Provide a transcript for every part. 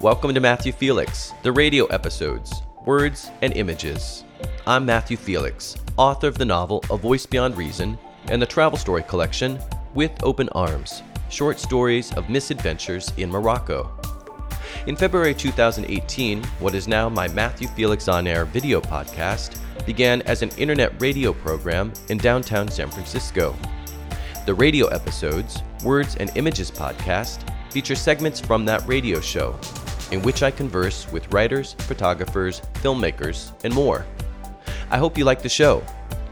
Welcome to Matthew Felix, the radio episodes, Words and Images. I'm Matthew Felix, author of the novel A Voice Beyond Reason and the travel story collection With Open Arms Short Stories of Misadventures in Morocco. In February 2018, what is now my Matthew Felix On Air video podcast began as an internet radio program in downtown San Francisco. The radio episodes, Words and Images podcast, feature segments from that radio show, in which I converse with writers, photographers, filmmakers, and more. I hope you like the show.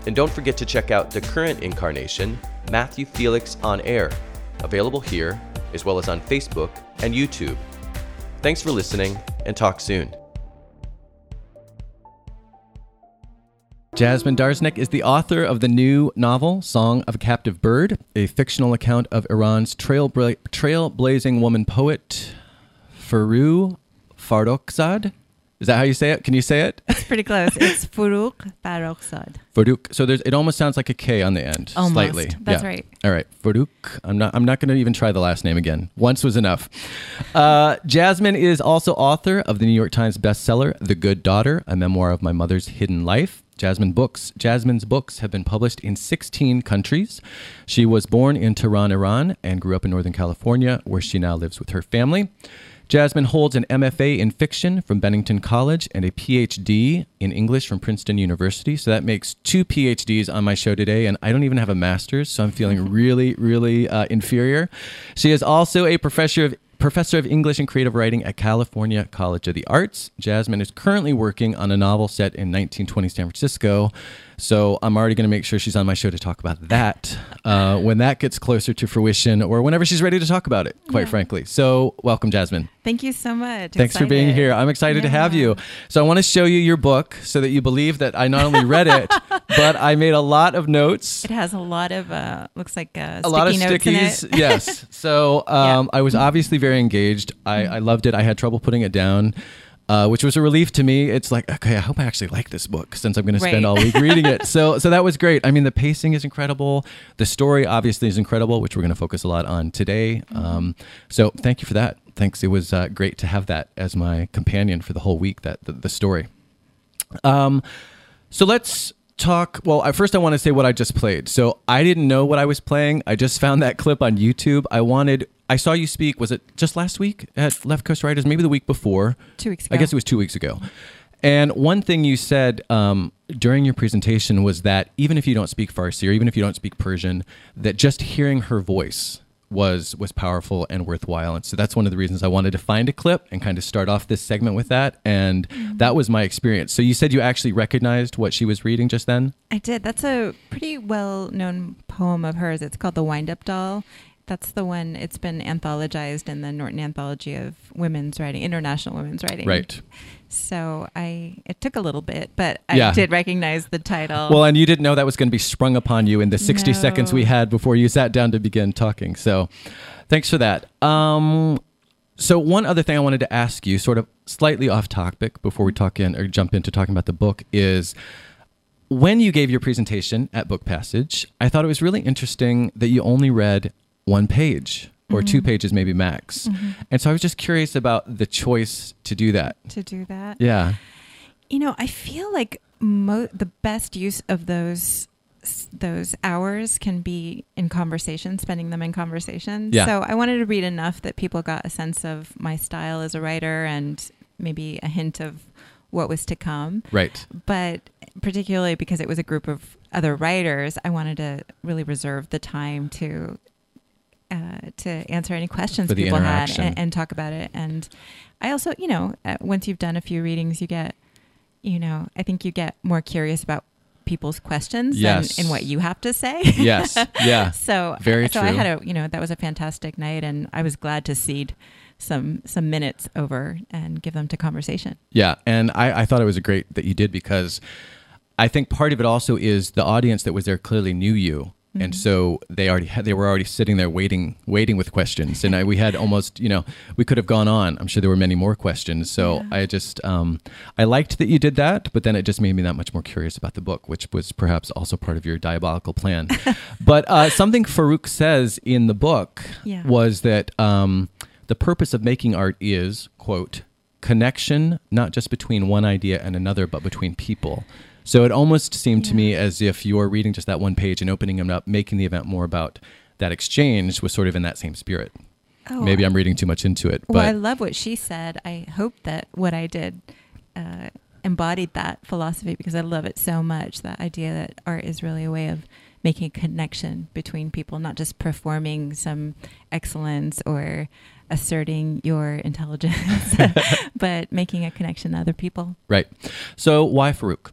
And don't forget to check out the current incarnation, Matthew Felix on Air, available here, as well as on Facebook and YouTube. Thanks for listening, and talk soon. Jasmin Darznik is the author of the new novel, Song of a Captive Bird, a fictional account of Iran's trailbla- trailblazing woman poet, Faru Farrokhzad. Is that how you say it? Can you say it? It's pretty close. It's Furugh Farrokhzad. Farouk. So there's it almost sounds like a K on the end, Almost. slightly. That's Yeah. right. All right, Farouk. I'm not. I'm not going to even try the last name again. Once was enough. Uh, Jasmin is also author of the New York Times bestseller *The Good Daughter*, a memoir of my mother's hidden life. Jasmin books. Jasmin's books have been published in 16 countries. She was born in Tehran, Iran, and grew up in Northern California, where she now lives with her family. Jasmin holds an MFA in fiction from Bennington College and a PhD in English from Princeton University. So that makes two PhDs on my show today, and I don't even have a master's, so I'm feeling really, really uh, inferior. She is also a professor of professor of English and creative writing at California College of the Arts. Jasmin is currently working on a novel set in 1920 San Francisco. So I'm already going to make sure she's on my show to talk about that uh, when that gets closer to fruition or whenever she's ready to talk about it, quite Yeah. frankly. So welcome, Jasmin. Thank you so much. Thanks for being here. I'm excited to have you. So I want to show you your book so that you believe that I not only read it, but I made a lot of notes. It has a lot of uh, looks like uh, A lot of sticky notes in stickies. it. yes. So um, I was obviously very engaged. I, Mm-hmm. I loved it. I had trouble putting it down. Uh, which was a relief to me. It's like, okay, I hope I actually like this book since I'm going to spend Right. all week reading it. So, so that was great. I mean, the pacing is incredible. The story obviously is incredible, which we're going to focus a lot on today. Mm-hmm. Um, so, thank you for that. Thanks. It was uh, great to have that as my companion for the whole week. That the, the story. Um, so let's talk. Well, I, first, I want to say what I just played. So I didn't know what I was playing. I just found that clip on YouTube. I wanted. I saw you speak. Was it just last week at Left Coast Writers? Maybe the week before. Two weeks ago. I guess it was two weeks ago. And one thing you said um, during your presentation was that even if you don't speak Farsi or even if you don't speak Persian, that just hearing her voice was was powerful and worthwhile. And so that's one of the reasons I wanted to find a clip and kind of start off this segment with that. And mm-hmm. that was my experience. So you said you actually recognized what she was reading just then. I did. That's a pretty well known poem of hers. It's called The Wind Up Doll. That's the one, it's been anthologized in the Norton Anthology of Women's Writing, International Women's Writing. Right. So I, it took a little bit, but I Yeah. did recognize the title. Well, and you didn't know that was going to be sprung upon you in the 60 No. seconds we had before you sat down to begin talking. So thanks for that. Um, so one other thing I wanted to ask you, sort of slightly off topic before we talk in or jump into talking about the book, is when you gave your presentation at Book Passage, I thought it was really interesting that you only read one page or two mm-hmm. pages, maybe max. Mm-hmm. And so I was just curious about the choice to do that. to do that. Yeah. You know, I feel like mo- the best use of those those hours can be in conversation, spending them in conversation. Yeah. So I wanted to read enough that people got a sense of my style as a writer and maybe a hint of what was to come. Right. But particularly because it was a group of other writers, I wanted to really reserve the time to uh, to answer any questions people had and, and talk about it. And I also, you know, uh, once you've done a few readings, you get, you know, I think you get more curious about people's questions Yes. and, and what you have to say. Yes. Yeah. so Very so I had a, you know, that was a fantastic night, and I was glad to cede some some minutes over and give them to conversation. Yeah, and I, I thought it was a great that you did because I think part of it also is the audience that was there clearly knew you, and so they already had, they were already sitting there waiting waiting with questions, and I, we had almost you know we could have gone on. I'm sure there were many more questions. So I just um, I liked that you did that, but then it just made me that much more curious about the book, which was perhaps also part of your diabolical plan. but uh, something Farouk says in the book Yeah. was that. Um, the purpose of making art is, quote, connection, not just between one idea and another, but between people. So it almost seemed to me as if you're reading just that one page and opening them up, making the event more about that exchange was sort of in that same spirit. Oh, Maybe I'm reading too much into it, Well, I love what she said. I hope that what I did uh, embodied that philosophy because I love it so much. That idea that art is really a way of making a connection between people, not just performing some excellence or asserting your intelligence, but making a connection to other people. right. So why Farouk?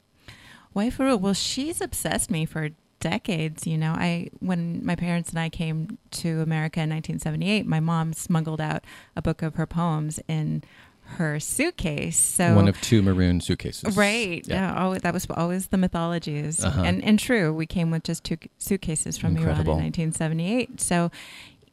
Farouk? Well, she's obsessed me for decades. You know, I when my parents and I came to America in 1978, my mom smuggled out a book of her poems in her suitcase. So One of two maroon suitcases. Right. Yeah. Yeah. That was always the mythologies. Uh-huh. And and true, we came with just two suitcases from Incredible. Iran in 1978. So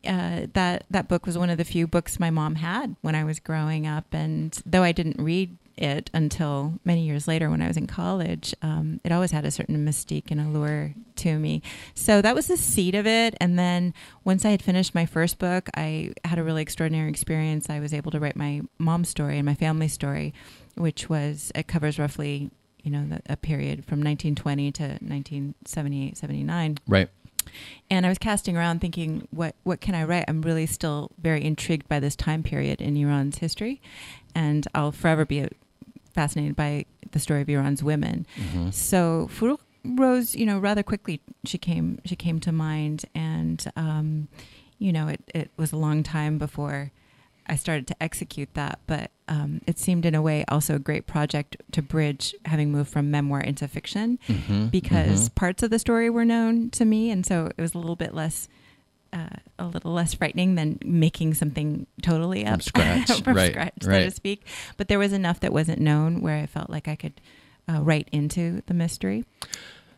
uh, that that book was one of the few books my mom had when I was growing up, and though I didn't read it until many years later when I was in college, um, it always had a certain mystique and allure to me. So that was the seed of it. And then once I had finished my first book, I had a really extraordinary experience. I was able to write my mom's story and my family story, which was it covers roughly you know the, a period from 1920 to 1978 79 Right. and I was casting around thinking, what what can I write? I'm really still very intrigued by this time period in Iran's history, and I'll forever be fascinated by the story of Iran's women. Mhm. So Furugh rose, you know, rather quickly. She came she came to mind, and um, you know, it it was a long time before I started to execute that, but um, it seemed in a way also a great project to bridge having moved from memoir into fiction Mhm. because Mhm. parts of the story were known to me, and so it was a little bit less, uh, a little less frightening than making something totally From up scratch, from right, scratch, so right. to speak. But there was enough that wasn't known where I felt like I could uh, write into the mystery.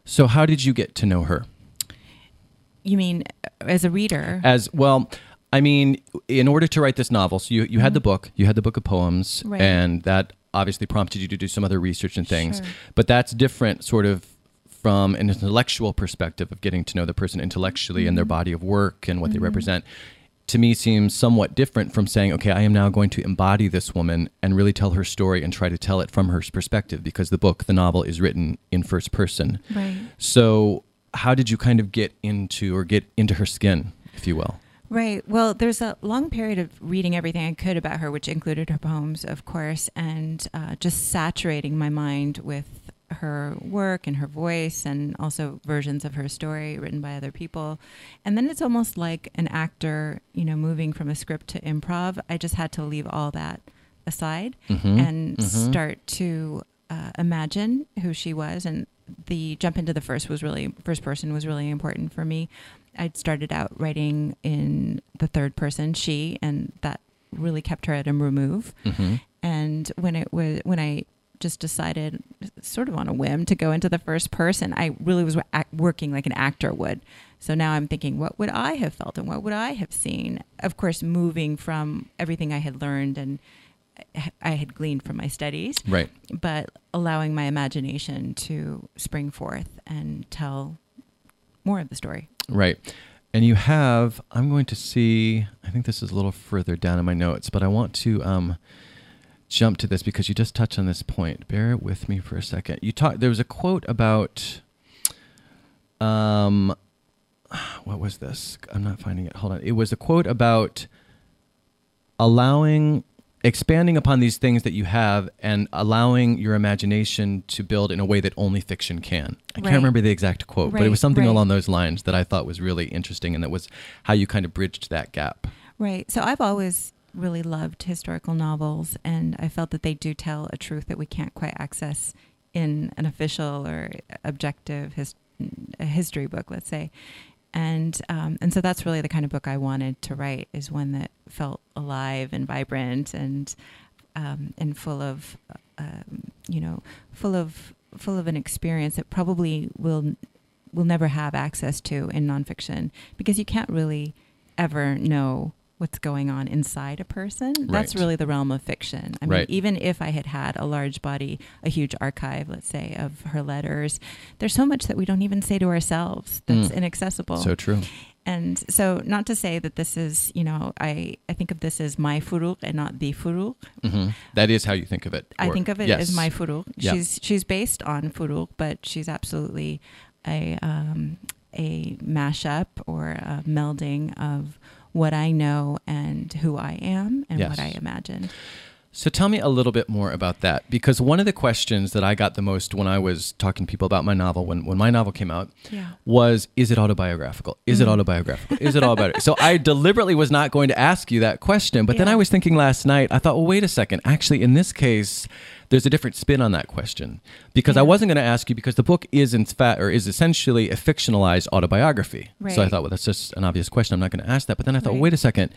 So how did you get to know her? You mean uh, as a reader? As well, I mean, in order to write this novel, so you, you had the book, you had the book of poems, Mm-hmm. Right. and that obviously prompted you to do some other research and things. Sure. But that's different, sort of, from an intellectual perspective of getting to know the person intellectually and their Mhm. body of work and what they Mhm. represent. To me, seems somewhat different from saying, okay, I am now going to embody this woman and really tell her story and try to tell it from her perspective because the book, the novel, is written in first person. right. So, how did you kind of get into or get into her skin, if you will? Right. Well, there's a long period of reading everything I could about her, which included her poems, of course, and uh, just saturating my mind with her work and her voice, and also versions of her story written by other people. And then it's almost like an actor, you know, moving from a script to improv. I just had to leave all that aside Mhm. and Mhm. start to uh, imagine who she was and the jump into the first was really first person was really important for me i'd started out writing in the third person she and that really kept her at a remove Mhm. and when it was when i just decided sort of on a whim to go into the first person i really was working like an actor would so now i'm thinking what would i have felt and what would i have seen of course moving from everything i had learned and I had gleaned from my studies, Right. but allowing my imagination to spring forth and tell more of the story. Right. And you have, I'm going to see, I think this is a little further down in my notes, but I want to um, jump to this because you just touched on this point. Bear with me for a second. You talked, there was a quote about, um, what was this? I'm not finding it. Hold on. It was a quote about allowing, expanding upon these things that you have and allowing your imagination to build in a way that only fiction can. I Right. can't remember the exact quote, but it was something right. along those lines that I thought was really interesting and that was how you kind of bridged that gap. Right. So I've always really loved historical novels, and I felt that they do tell a truth that we can't quite access in an official or objective his, history book, let's say. And um, and so that's really the kind of book I wanted to write is one that felt alive and vibrant and um, and full of um, you know full of full of an experience that probably will will never have access to in nonfiction because you can't really ever know what's going on inside a person. That's really the realm of fiction. I mean, Right. even if I had had a large body, a huge archive, let's say, of her letters, there's so much that we don't even say to ourselves that's Mm. inaccessible. So true. And so, not to say that this is, you know, I, I think of this as my Furugh and not the Furugh. hmm That is how you think of it. I or- think of it yes. as my Furugh. Yeah. She's she's based on Furugh, but she's absolutely a um, a mashup or a melding of what I know and who I am and what I imagine. So tell me a little bit more about that because one of the questions that I got the most when I was talking to people about my novel when when my novel came out Yeah. was is it autobiographical? Is it Mm. autobiographical? Is it all about it? So I deliberately was not going to ask you that question, but then I was thinking last night, I thought, well, wait a second. Actually, in this case, there's a different spin on that question because I wasn't going to ask you because the book is in fact or is essentially a fictionalized autobiography. So I thought, well, that's just an obvious question. I'm not going to ask that. But then I thought, well, wait a second.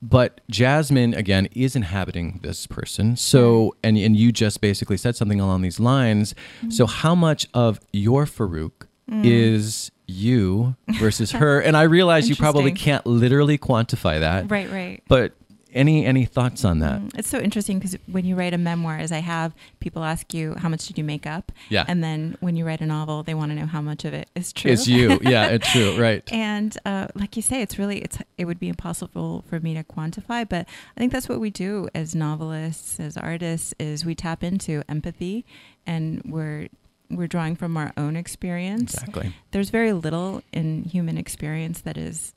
But Jasmin again is inhabiting this person. So and and you just basically said something along these lines. Mm. So how much of your Farouk is you versus her? And I realize you probably can't literally quantify that. Right, right. But any any thoughts on that? Mm, It's so interesting because when you write a memoir, as I have, people ask you how much did you make up, Yeah. and then when you write a novel, they want to know how much of it is true. It's you. Yeah, it's true. Right. And uh, like you say, it's really it's it would be impossible for me to quantify, but I think that's what we do as novelists, as artists, is we tap into empathy, and we're we're drawing from our own experience. Exactly. There's very little in human experience that is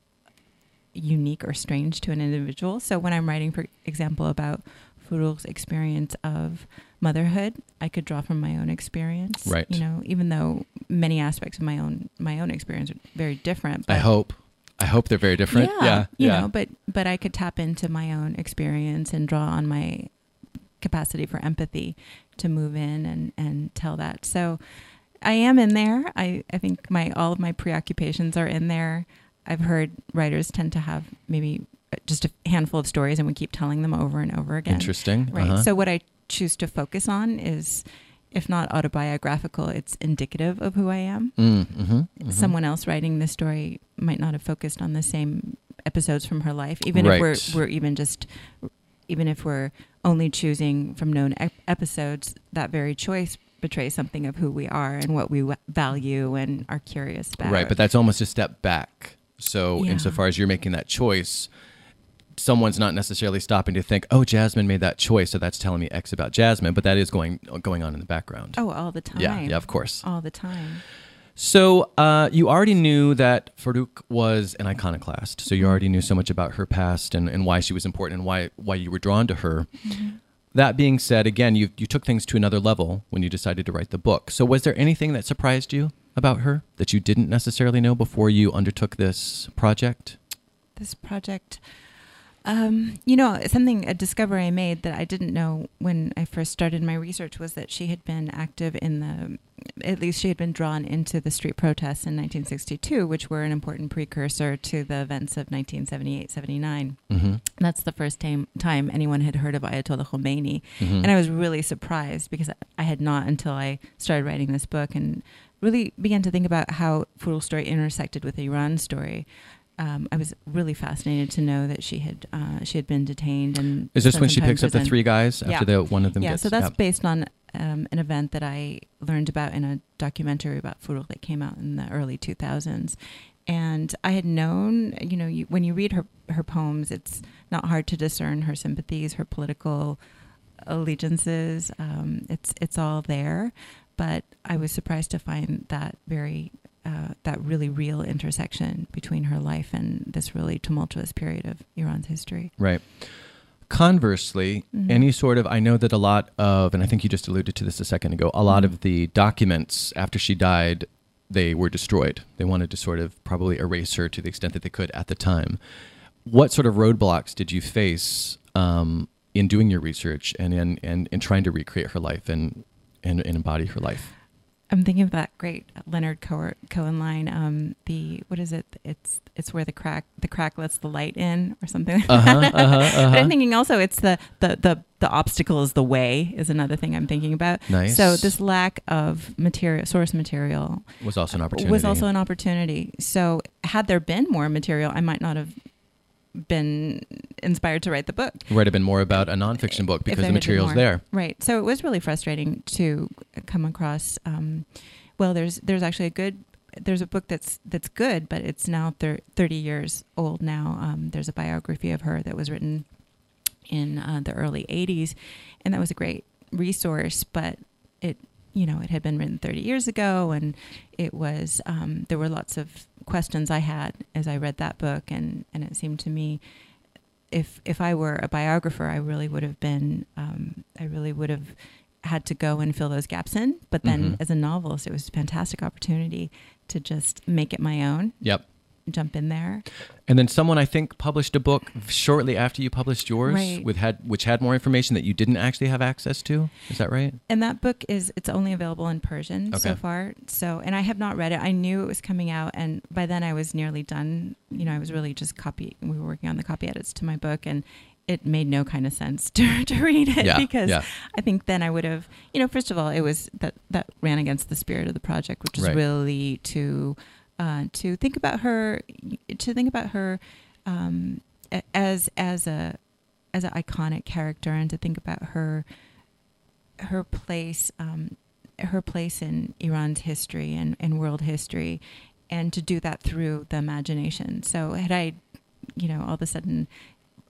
unique or strange to an individual. So when I'm writing, for example, about Furugh's experience of motherhood, I could draw from my own experience. Right. You know, even though many aspects of my own my own experience are very different. I hope. I hope they're very different. Yeah. Yeah. You yeah. know, but but I could tap into my own experience and draw on my capacity for empathy to move in and and tell that. So I am in there. I, I think my all of my preoccupations are in there. I've heard writers tend to have maybe just a handful of stories and we keep telling them over and over again. Interesting. Right. Uh-huh. So what I choose to focus on is if not autobiographical, it's indicative of who I am. Mm, mhm, mhm. Someone else writing this story might not have focused on the same episodes from her life, even Right. if we're we're even just even if we're only choosing from known ep- episodes. That very choice betrays something of who we are and what we w- value and are curious about. Right, but that's almost a step back. So, Yeah. insofar as you're making that choice, someone's not necessarily stopping to think, "Oh, Jasmin made that choice, so that's telling me X about Jasmin," but that is going going on in the background. oh, all the time. yeah, yeah, of course. all the time. So, uh, you already knew that Farouk was an iconoclast. So you already knew so much about her past and, and why she was important and why why you were drawn to her. That being said, again, you you took things to another level when you decided to write the book. So, was there anything that surprised you about her that you didn't necessarily know before you undertook this project? this project um, you know something a discovery i made that i didn't know when i first started my research was that she had been active in the at least she had been drawn into the street protests in 1962 which were an important precursor to the events of 1978-79 Mm-hmm. that's the first time, time anyone had heard of ayatollah khomeini Mm-hmm. and I was really surprised because I had not until I started writing this book and really began to think about how Furugh's story intersected with Iran's story. Um, I was really fascinated to know that she had uh, she had been detained and Is this when she picks up the three guys after Yeah. the one of them Yeah, gets so that's based on um, an event that I learned about in a documentary about Furugh that came out in the early 2000s. And I had known, you know, you, when you read her her poems, it's not hard to discern her sympathies, her political allegiances. Um, it's it's all there, but I was surprised to find that very uh, that really real intersection between her life and this really tumultuous period of Iran's history. Right. Conversely, Mhm. any sort of, I know that a lot of, and I think you just alluded to this a second ago, a lot Mhm. of the documents after she died, they were destroyed. They wanted to sort of probably erase her to the extent that they could at the time. What sort of roadblocks did you face um, in doing your research and in, and in trying to recreate her life and, and, and embody her life? I'm thinking of that great Leonard Cohen, line. Um, the what is it? It's it's where the crack the crack lets the light in, or something. like Uh-huh, uh-huh, uh-huh. I'm thinking also it's the, the the the obstacle is the way is another thing I'm thinking about. Nice. So this lack of material source material was also an opportunity. was also an opportunity. So had there been more material, I might not have been inspired to write the book. Would have been more about a nonfiction book because the material's there. Right. So it was really frustrating to come across. Um, well, there's there's actually a good there's a book that's that's good, but it's now thir- 30 years old now. Um, there's a biography of her that was written in uh, the early 80s, and that was a great resource. But it, you know, it had been written 30 years ago, and it was um, there were lots of questions I had as I read that book, and and it seemed to me. If if I were a biographer, I really would have been. Um, I really would have had to go and fill those gaps in. But then, Mhm. as a novelist, it was a fantastic opportunity to just make it my own, Yep. Jump in there. And then someone I think published a book shortly after you published yours, Right. with had which had more information that you didn't actually have access to. Is that right? And that book is it's only available in Persian so far. So and I have not read it. I knew it was coming out and by then I was nearly done. You know, I was really just copy we were working on the copy edits to my book and it made no kind of sense to, to read it Yeah, because yeah. I think then I would have, you know, first of all, it was that that ran against the spirit of the project, which is Right. really to uh, to think about her, to think about her um, as as a as an iconic character, and to think about her her place um, her place in Iran's history and, and world history, and to do that through the imagination. So had I, you know, all of a sudden.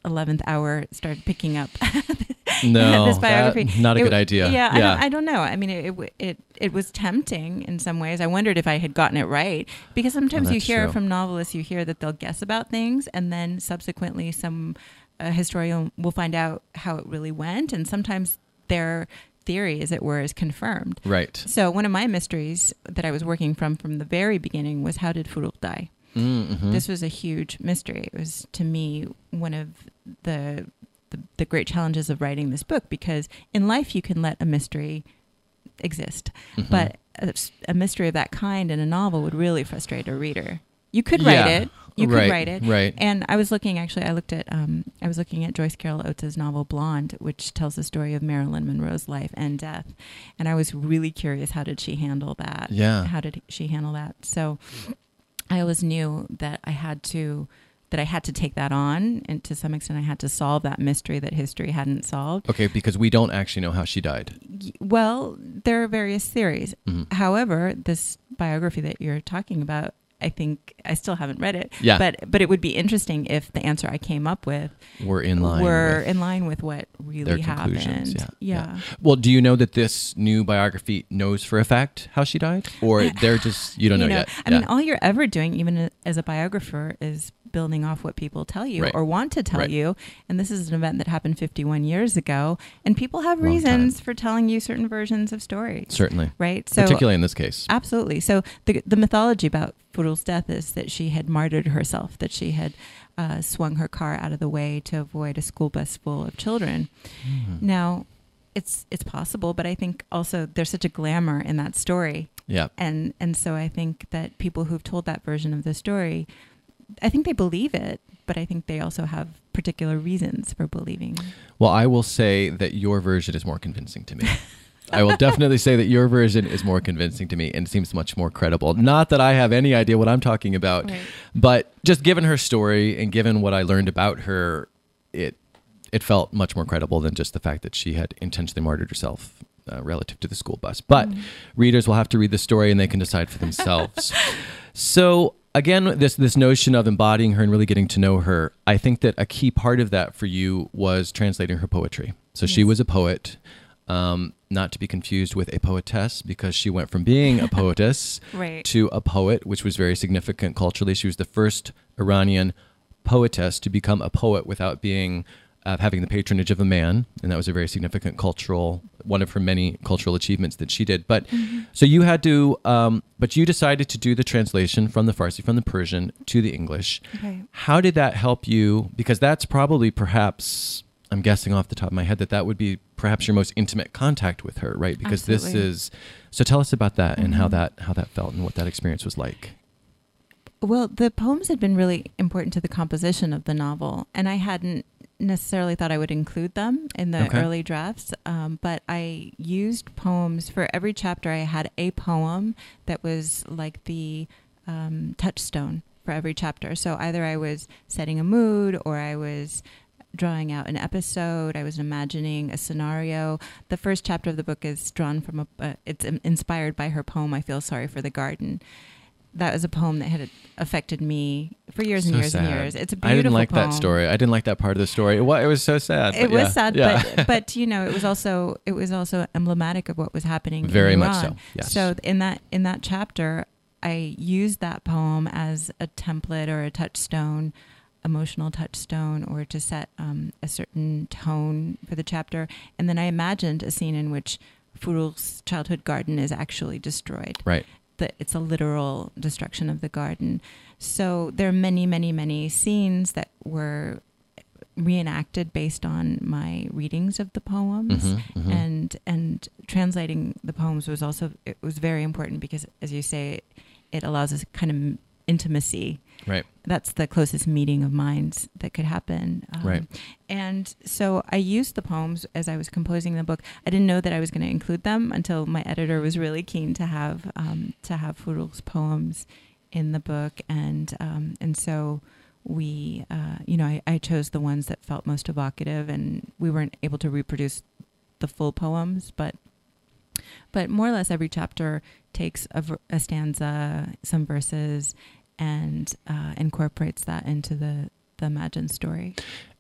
11th hour started picking up No, this that- biography. not a It good idea. Yeah, I, don't, I don't know. I mean, it, it it it was tempting in some ways. I wondered if I had gotten it right because sometimes you hear true. from novelists, you hear that they'll guess about things, and then subsequently some uh, historian will find out how it really went, and sometimes their theory, as it were, is confirmed. Right. So one of my mysteries that I was working from from the very beginning was how did Furugh die? Mm-hmm. This was a huge mystery. It was to me one of the, the the great challenges of writing this book because in life you can let a mystery exist, Mm-hmm. but a, a mystery of that kind in a novel would really frustrate a reader. You could write Yeah, it. You right, could write it. right. And I was looking actually I looked at um I was looking at Joyce Carol Oates' novel Blonde, which tells the story of Marilyn Monroe's life and death. And I was really curious how did she handle that? Yeah. How did she handle that? So I always knew that I had to that I had to take that on and to some extent I had to solve that mystery that history hadn't solved. Okay, because we don't actually know how she died. Well, there are various theories. Mhm. However, this biography that you're talking about, I think I still haven't read it. Yeah. But but it would be interesting if the answer I came up with We're in line. were with in line with what really happened. Yeah, Well, do you know that this new biography knows for a fact how she died, or they're just you don't know, You yet? I mean, all you're ever doing, even as a biographer, is building off what people tell you Right. or want to tell Right. you. And this is an event that happened 51 years ago, and people have Long reasons time. for telling you certain versions of stories, certainly, right? So particularly in this case. Absolutely. So the the mythology about Furugh's death is that she had martyred herself, that she had uh, swung her car out of the way to avoid a school bus full of children. Mhm. Now, it's it's possible, but I think also there's such a glamour in that story, Yeah. and and so I think that people who've told that version of the story, I think they believe it, but I think they also have particular reasons for believing. Well, I will say that your version is more convincing to me. I will definitely say that your version is more convincing to me and seems much more credible. Not that I have any idea what I'm talking about, Right. but just given her story and given what I learned about her, it it felt much more credible than just the fact that she had intentionally martyred herself uh, relative to the school bus. But readers will have to read the story and they can decide for themselves. so again, this this notion of embodying her and really getting to know her, I think that a key part of that for you was translating her poetry. So she was a poet. Um, not to be confused with a poetess, because she went from being a poetess Right. to a poet, which was very significant culturally. She was the first Iranian poetess to become a poet without being uh, having the patronage of a man, and that was a very significant cultural one of her many cultural achievements that she did. But so you had to, um, but you decided to do the translation from the Farsi, from the Persian to the English. Okay. How did that help you? Because that's probably perhaps. I'm guessing off the top of my head that that would be perhaps your most intimate contact with her, right? Because this is so. Tell us about that and how Mhm. that how that felt and what that experience was like. Well, the poems had been really important to the composition of the novel, and I hadn't necessarily thought I would include them in the Okay. early drafts. Um, but I used poems for every chapter. I had a poem that was like the um, touchstone for every chapter. So either I was setting a mood, or I was drawing out an episode. I was imagining a scenario. The first chapter of the book is drawn from a. Uh, it's inspired by her poem. I feel sorry for the garden that was a poem that had affected me for years and So years sad. and years. It's a beautiful I didn't like poem. that story. I didn't like that part of the story. It, wa- it was so sad. It was yeah, sad, yeah. but but you know, it was also it was also emblematic of what was happening. Very in much so, yes. So in that in that chapter, I used that poem as a template or a touchstone, emotional touchstone, or to set um, a certain tone for the chapter. And then I imagined a scene in which Furugh's childhood garden is actually destroyed right. that it's a literal destruction of the garden. So there are many, many, many scenes that were reenacted based on my readings of the poems. Mhm, mhm. And and translating the poems was also it was very important because, as you say, it allows us kind of intimacy. Right. That's the closest meeting of minds that could happen. Um, Right. And so I used the poems as I was composing the book. I didn't know that I was going to include them until my editor was really keen to have um, to have Furugh's poems in the book, and um, and so we, uh, you know, I, I chose the ones that felt most evocative, and we weren't able to reproduce the full poems, but but more or less every chapter takes a, a stanza, some verses, and uh, incorporates that into the the imagined story.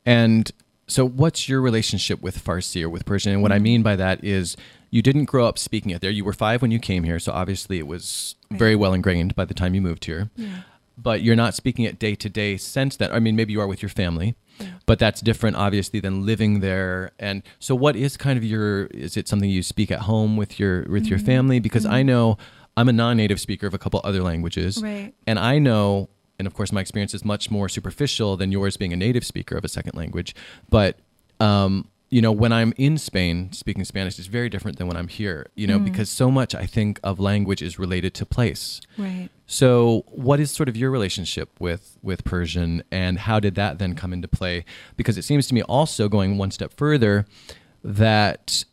And so, what's your relationship with Farsi or with Persian? And what I Mm-hmm. mean by that is, you didn't grow up speaking it there. You were five when you came here, so obviously it was very well ingrained by the time you moved here. Yeah. But you're not speaking it day to day since then. I mean, maybe you are with your family, but that's different, obviously, than living there. And so, what is kind of your? Is it something you speak at home with your with your Mm-hmm. family? Because I know I'm a non-native speaker of a couple other languages, Right. and I know, and of course, my experience is much more superficial than yours being a native speaker of a second language. But, um, you know, when I'm in Spain speaking Spanish is very different than when I'm here, you know, mm. because so much I think of language is related to place. Right. So, what is sort of your relationship with with Persian, and how did that then come into play? Because it seems to me also going one step further that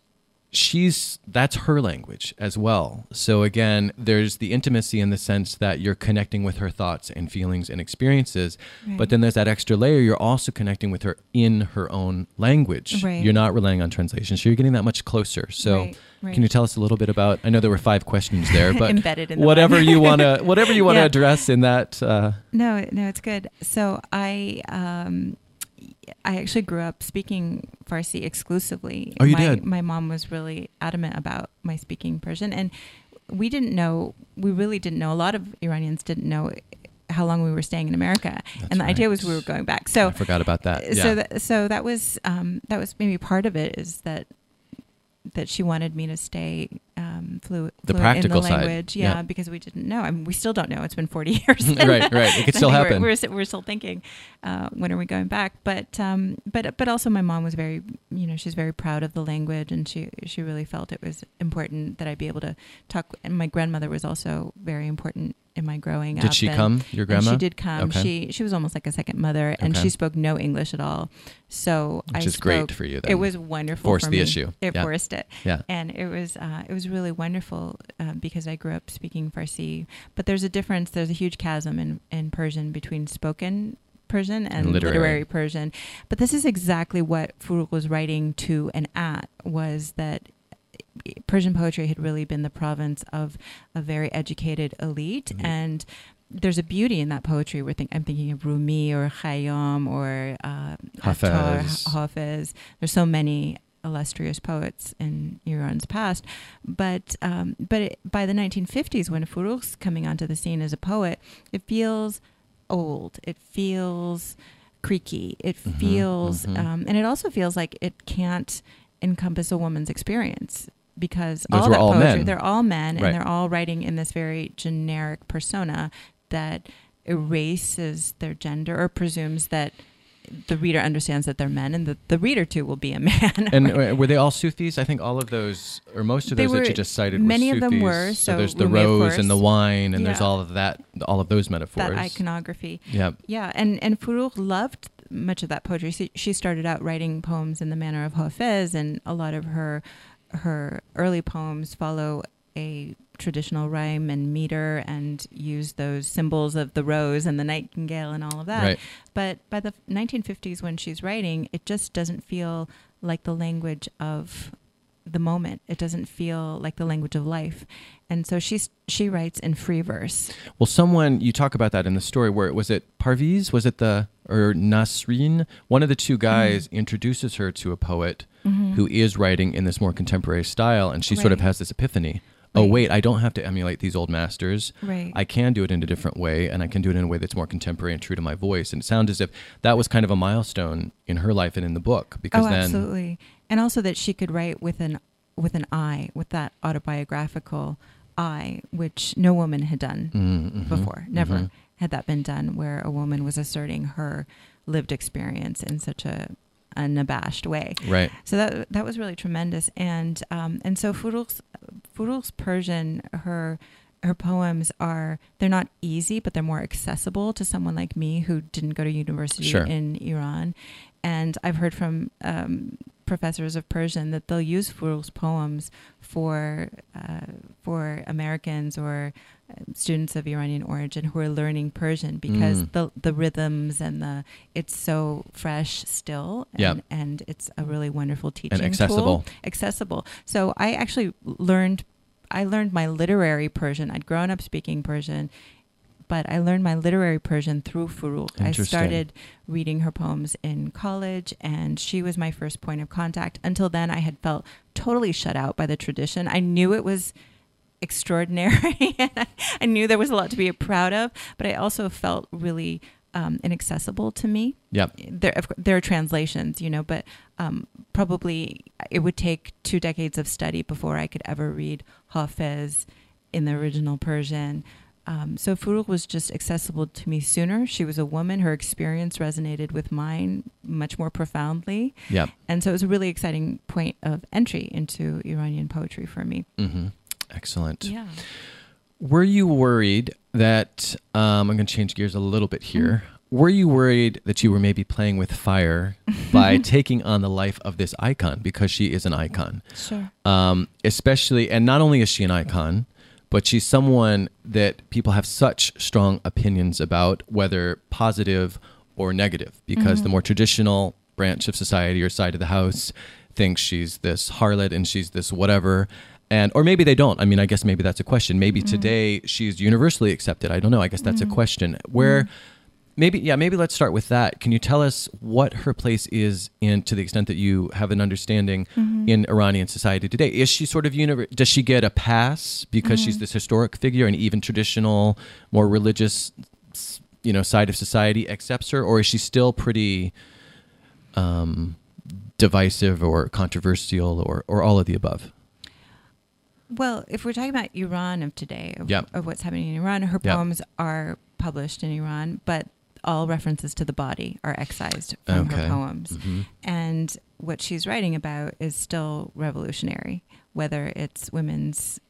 she's that's her language as well. So again, there's the intimacy in the sense that you're connecting with her thoughts and feelings and experiences, but then there's that extra layer you're also connecting with her in her own language. Right. You're not relying on translation. So you're getting that much closer. So Right, right. can you tell us a little bit about I know there were five questions there, but Embedded in whatever you want to whatever you want to Yeah. address in that uh, No, no, it's good. So I, um, I actually grew up speaking Farsi exclusively. Oh, you my, did? My mom was really adamant about my speaking Persian, and we didn't know. We really didn't know. A lot of Iranians didn't know how long we were staying in America, and the idea was we were going back. So I forgot about that. Yeah. so that so that was um, that was maybe part of it is that that she wanted me to stay um, fluent, The fluent practical in the side, language. yeah. Yeah, because we didn't know. I mean, we still don't know. It's been forty years. right, right. It could still We're- happen. We're, we're, still thinking, uh, when are we going back? But um, but but also, my mom was very, you know, she's very proud of the language, and she she really felt it was important that I be able to talk. And my grandmother was also very important in my growing up. Did she and- come? Your grandma? she did come. Okay. She she was almost like a second mother, and Okay. she spoke no English at all. So Which I is great for you then. It was wonderful. Forced for the me. issue. It Yeah. forced it Yeah. and it was uh, it was really wonderful uh, because I grew up speaking Farsi. But there's a difference. There's a huge chasm in in Persian between spoken Persian and, And literary. literary. Persian. But this is exactly what Furugh was writing to and at was that. Persian poetry had really been the province of a very educated elite, Mhm. and there's a beauty in that poetry. We're think, I'm thinking of Rumi or Khayyam or uh, Attar, Hafez. Hafez. There's so many illustrious poets in Iran's past, but um, but it, by the 1950s, when Furugh's coming onto the scene as a poet, it feels old. It feels creaky. It Mhm, feels, mhm. Um, and it also feels like it can't encompass a woman's experience because Those all that all poetry, men. they're all men, Right. and they're all writing in this very generic persona that erases their gender or presumes that the reader understands that they're men and the, the reader too will be a man. And uh, were they all Sufis? I think all of those, or most of They those that you just cited, many were of them were, So, so there's the Rumi, rose and the wine, and there's all of that, all of those metaphors. that iconography. Yeah. Yeah, and and Furugh loved much of that poetry. She, she started out writing poems in the manner of Hafez, and a lot of her her early poems follow a traditional rhyme and meter and use those symbols of the rose and the nightingale and all of that. Right. But by the 1950s, when she's writing, it just doesn't feel like the language of the moment. It doesn't feel like the language of life. And so she's she writes in free verse. Well, someone you talk about that in the story where was it Parviz? Was it the or Nasreen? One of the two guys Mm-hmm. introduces her to a poet who is writing in this more contemporary style, and she sort of has this epiphany. Oh wait, I don't have to emulate these old masters. Right. I can do it in a different way, and I can do it in a way that's more contemporary and true to my voice. And it sounds as if that was kind of a milestone in her life and in the book because oh, then absolutely. And also that she could write with an with an I, with that autobiographical I, which no woman had done Mm, mhm, before. Never mhm. had that been done, where a woman was asserting her lived experience in such a unabashed way. right. So that that was really tremendous, and um, and so Furugh's Furugh's Persian her her poems are they're not easy, but they're more accessible to someone like me who didn't go to university Sure. in Iran, and I've heard from um, professors of Persian that they'll use Furugh's poems for uh, for Americans or uh, students of Iranian origin who are learning Persian because Mm. the the rhythms and the it's so fresh still and, Yeah. and it's a really wonderful teaching And accessible. tool. accessible so I actually learned I learned my literary Persian I'd grown up speaking Persian but I learned my literary Persian through Furugh. I started reading her poems in college, and she was my first point of contact. Until then, I had felt totally shut out by the tradition. I knew it was extraordinary, and I, knew there was a lot to be proud of, but I also felt really um, inaccessible to me. Yep. There, of there are translations, you know, but um, probably it would take two decades of study before I could ever read Hafez in the original Persian. Um, so Furugh was just accessible to me sooner. She was a woman. Her experience resonated with mine much more profoundly. Yep. And so it was a really exciting point of entry into Iranian poetry for me. hmm Excellent. Yeah. Were you worried that um, I'm going to change gears a little bit here? Were you worried that you were maybe playing with fire by taking on the life of this icon because she is an icon? Sure. Um, especially, and not only is she an icon, but she's someone that people have such strong opinions about, whether positive or negative, because the mm-hmm. more traditional branch of society or side of the house thinks she's this harlot and she's this whatever. And or maybe they don't. I mean, I guess maybe that's a question. Maybe mm-hmm. today she's universally accepted. I don't know. I guess that's a mm-hmm. question. Where maybe yeah, maybe let's start with that. Can you tell us what her place is in to the extent that you have an understanding in Iranian society today? Is she sort of univer- does she get a pass because she's this historic figure and even traditional, more religious you know, side of society accepts her or is she still pretty um divisive or controversial or or all of the above? Well, if we're talking about Iran of today, of, Yep. of what's happening in Iran, her Yep. poems are published in Iran, but all references to the body are excised from Okay. her poems. Mhm. And what she's writing about is still revolutionary, whether it's women's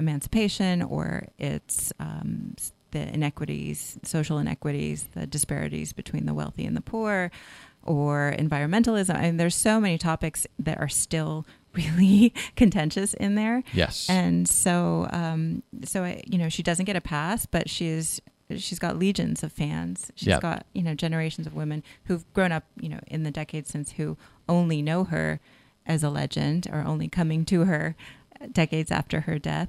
emancipation or it's um, the inequities, social inequities, the disparities between the wealthy and the poor, or environmentalism. I mean, there's so many topics that are still really contentious in there. Yes. And so, um, so I, you know, she doesn't get a pass, but she is. She's got legions of fans. She's Yep. got you know generations of women who've grown up you know in the decades since who only know her as a legend or only coming to her decades after her death.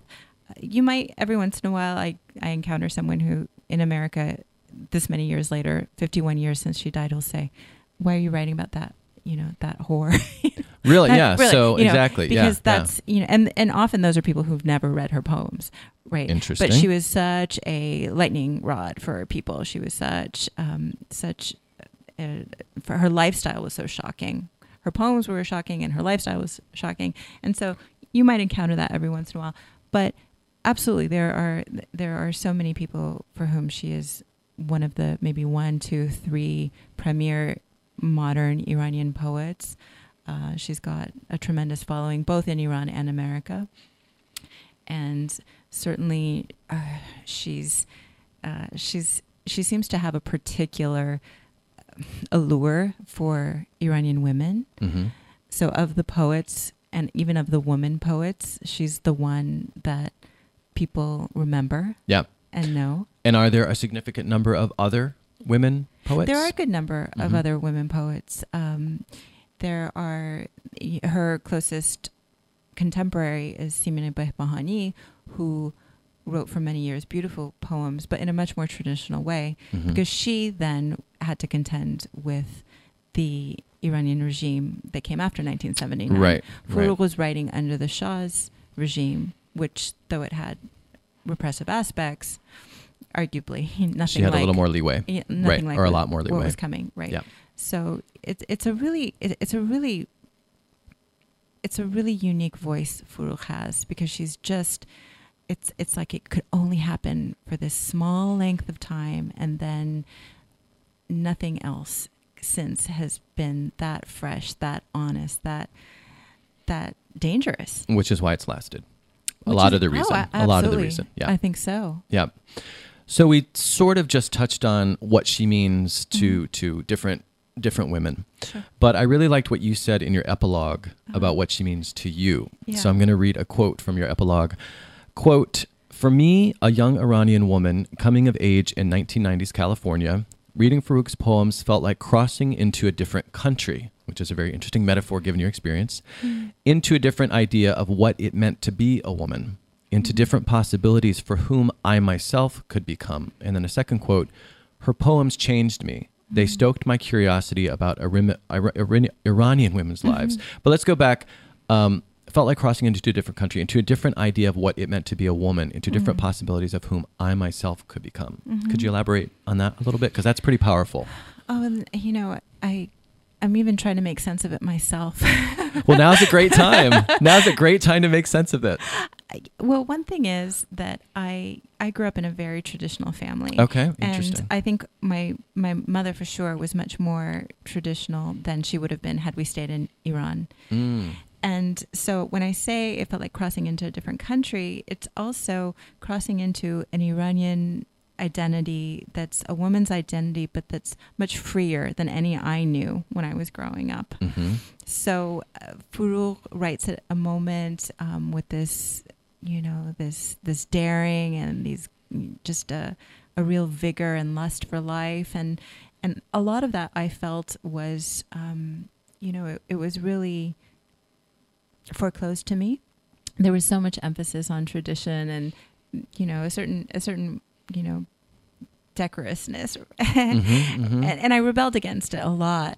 Uh, you might every once in a while I I encounter someone who in America this many years later, 51 years since she died, will say, "Why are you writing about that?" You know that whore. really? That- Yeah. really, so you know, exactly. yeah, because yeah. that's you know, and and often those are people who've never read her poems, right? Interesting. But she was such a lightning rod for people. She was such um, such uh, for her lifestyle was so shocking. Her poems were shocking, and her lifestyle was shocking. And so you might encounter that every once in a while, but absolutely there are there are so many people for whom she is one of the maybe one, two, three premier modern Iranian poets. Uh, she's got a tremendous following both in Iran and America, and certainly uh, she's uh, she's she seems to have a particular allure for Iranian women. hmm So of the poets and even of the woman poets, she's the one that people remember Yeah. and know. And are there a significant number of other women poets? There are a good number of Mhm. other women poets. Um, there are her closest contemporary is Simin Behbahani, who wrote for many years beautiful poems, but in a much more traditional way, Mhm. because she then had to contend with the Iranian regime that came after 1979. Right, right. was writing under the Shah's regime, which, though it had repressive aspects, arguably nothing she had like a little more leeway. yeah, Right, like or a lot more leeway. what was coming. Right. Yeah. So it's it's a really it, it's a really it's a really unique voice Furugh has because she's just it's it's like it could only happen for this small length of time and then nothing else since has been that fresh, that honest, that that dangerous. which is why it's lasted. A lot is- of the oh, reason. a- a lot of the reason. Yeah. I think so. Yeah. So we sort of just touched on what she means to Mhm. to different different women. Sure. But I really liked what you said in your epilogue Uh-huh. about what she means to you. Yeah. So I'm going to read a quote from your epilogue. Quote, "For me, a young Iranian woman coming of age in 1990s California, reading Furugh's poems felt like crossing into a different country." Which is a very interesting metaphor given your experience, into a different idea of what it meant to be a woman, into different possibilities for whom I myself could become. And then a second quote Her poems changed me. They stoked my curiosity about Iran- Ira- Iran- Iranian women's lives. But let's go back. Um, felt like crossing into a different country, into a different idea of what it meant to be a woman, into different Mhm. possibilities of whom I myself could become. Mhm. Could you elaborate on that a little bit? Because that's pretty powerful. Oh, and you know, I I'm even trying to make sense of it myself. Well, now's a great time. now's a great time to make sense of it. Well, one thing is that I I grew up in a very traditional family. Okay, And interesting. I think my my mother for sure was much more traditional than she would have been had we stayed in Iran. Mm. And so when I say it felt like crossing into a different country, it's also crossing into an Iranian identity that's a woman's identity, but that's much freer than any I knew when I was growing up. hmm So uh, writes at a moment um, with this, you know, this this daring and these just a a real vigor and lust for life, and and a lot of that I felt was, um, you know, it, it was really foreclosed to me. There was so much emphasis on tradition and, you know, a certain a certain you know decorousness Mhm, mhm. and, and I rebelled against it a lot.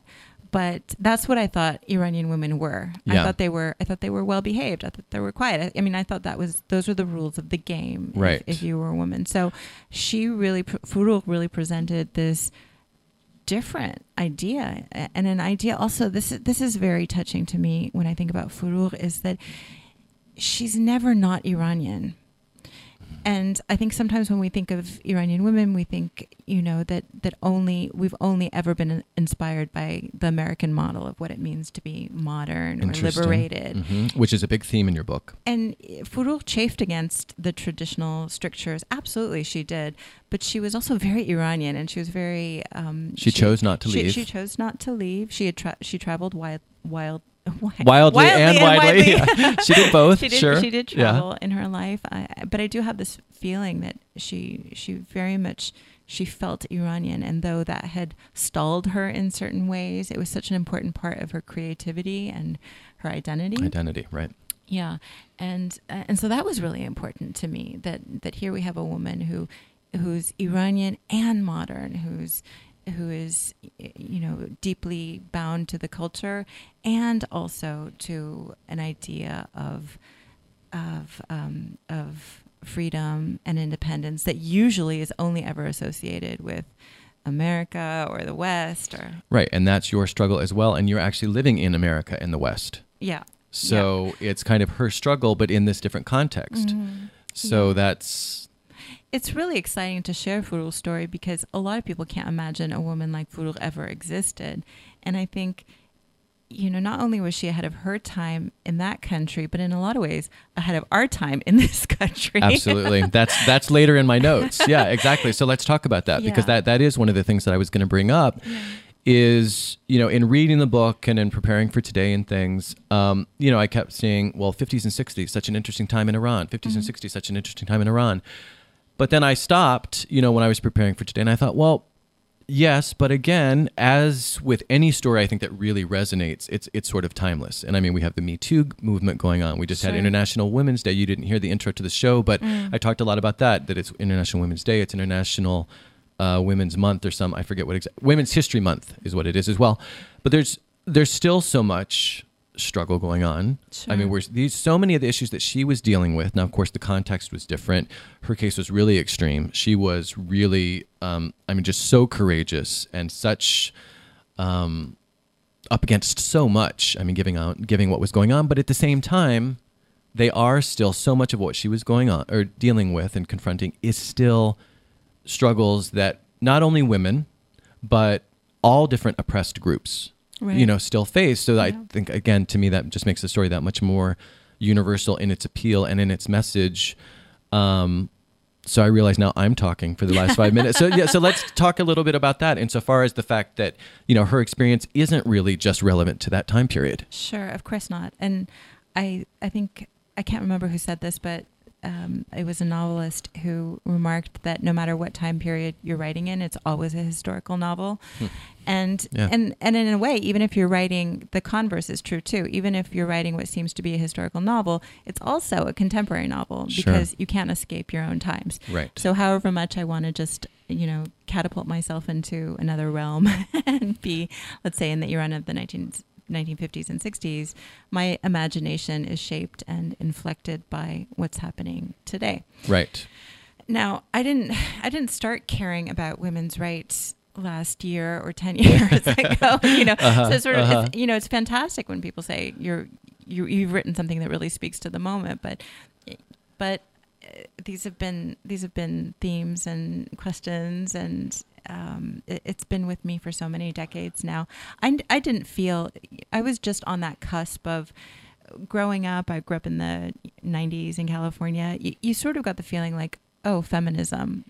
But that's what I thought Iranian women were. I thought they were. I thought they were well behaved. I thought they were quiet. I, I mean, I thought that was those were the rules of the game. Right. If, you were a woman, so she really, Furugh really presented this different idea, and an idea also. This is this is very touching to me when I think about Furugh. Is that she's never not Iranian. And I think sometimes when we think of Iranian women, we think, you know, that that only we've only ever been inspired by the American model of what it means to be modern or liberated. Mhm. Which is a big theme in your book. And Furugh chafed against the traditional strictures. Absolutely, she did. But she was also very Iranian, and she was very. Um, She chose not to she, leave. She chose not to leave. She had tra- she traveled wild, wild, Wildly, and widely. Yeah. She did both. she did, sure. She did Yeah. travel in her life, I, but I do have this feeling that she she very much she felt Iranian, and though that had stalled her in certain ways, it was such an important part of her creativity and her identity. Identity, right? Yeah, and uh, and so that was really important to me that that here we have a woman who who's Iranian and modern, who's who is you know deeply bound to the culture and also to an idea of of um, of freedom and independence that usually is only ever associated with America or the West or Right. And that's your struggle as well. And you're actually living in America in the West. yeah. So it's kind of her struggle, but in this different context. Mhm. So Yeah. that's It's really exciting to share Furugh's story because a lot of people can't imagine a woman like Furugh ever existed. And I think, you know, not only was she ahead of her time in that country, but in a lot of ways ahead of our time in this country. absolutely that's that's later in my notes. Yeah, exactly. So let's talk about that because that that is one of the things that I was going to bring up. Yeah. is you know in reading the book and in preparing for today and things um, you know i kept seeing well 50s and 60s such an interesting time in iran 50s and Mhm. 60s such an interesting time in iran but then i stopped you know when i was preparing for today and i thought well Yes, but again, as with any story, I think that really resonates. It's it's sort of timeless, and I mean, we have the Me Too movement going on. We just had International Women's Day. You didn't hear the intro to the show, but Mm. I talked a lot about that. That it's International Women's Day. It's International uh, Women's Month, or some I forget what exact Women's History Month is what it is as well. But there's there's still so much struggle going on. I mean, Sure. we're these so many of the issues that she was dealing with. Now, of course, the context was different. Her case was really extreme. She was really, um, I mean, just so courageous and such um, up against so much. I mean, giving out, giving what was going on, but at the same time, they are still so much of what she was going on or dealing with and confronting is still struggles that not only women, but all different oppressed groups, you know, still face. So I think again, to me, that just makes the story that much more universal in its appeal and in its message. Um, so I realize now I'm talking for the last five minutes. So yeah, so let's talk a little bit about that insofar as the fact that you know her experience isn't really just relevant to that time period. Sure, of course not. And I, I think I can't remember who said this, but um, it was a novelist who remarked that no matter what time period you're writing in, it's always a historical novel. And Hmm. Yeah. and and in a way, even if you're writing the converse is true too. Even if you're writing what seems to be a historical novel, it's also a contemporary novel Sure. because you can't escape your own times. Right. So, however much I want to just, you know, catapult myself into another realm and be, let's say, in the era of the 19, 1950s and 60s, my imagination is shaped and inflected by what's happening today. right. Now, I didn't, I didn't start caring about women's rights last year or 10 years ago, you know, Uh-huh, so sort of, uh-huh. it's, you know, it's fantastic when people say you're, you, you've written something that really speaks to the moment, but, but uh, these have been, these have been themes and questions and, um, it, it's been with me for so many decades now. I, I didn't feel, I was just on that cusp of, growing up, I grew up in the 90s in California. You, you sort of got the feeling like, oh, feminism,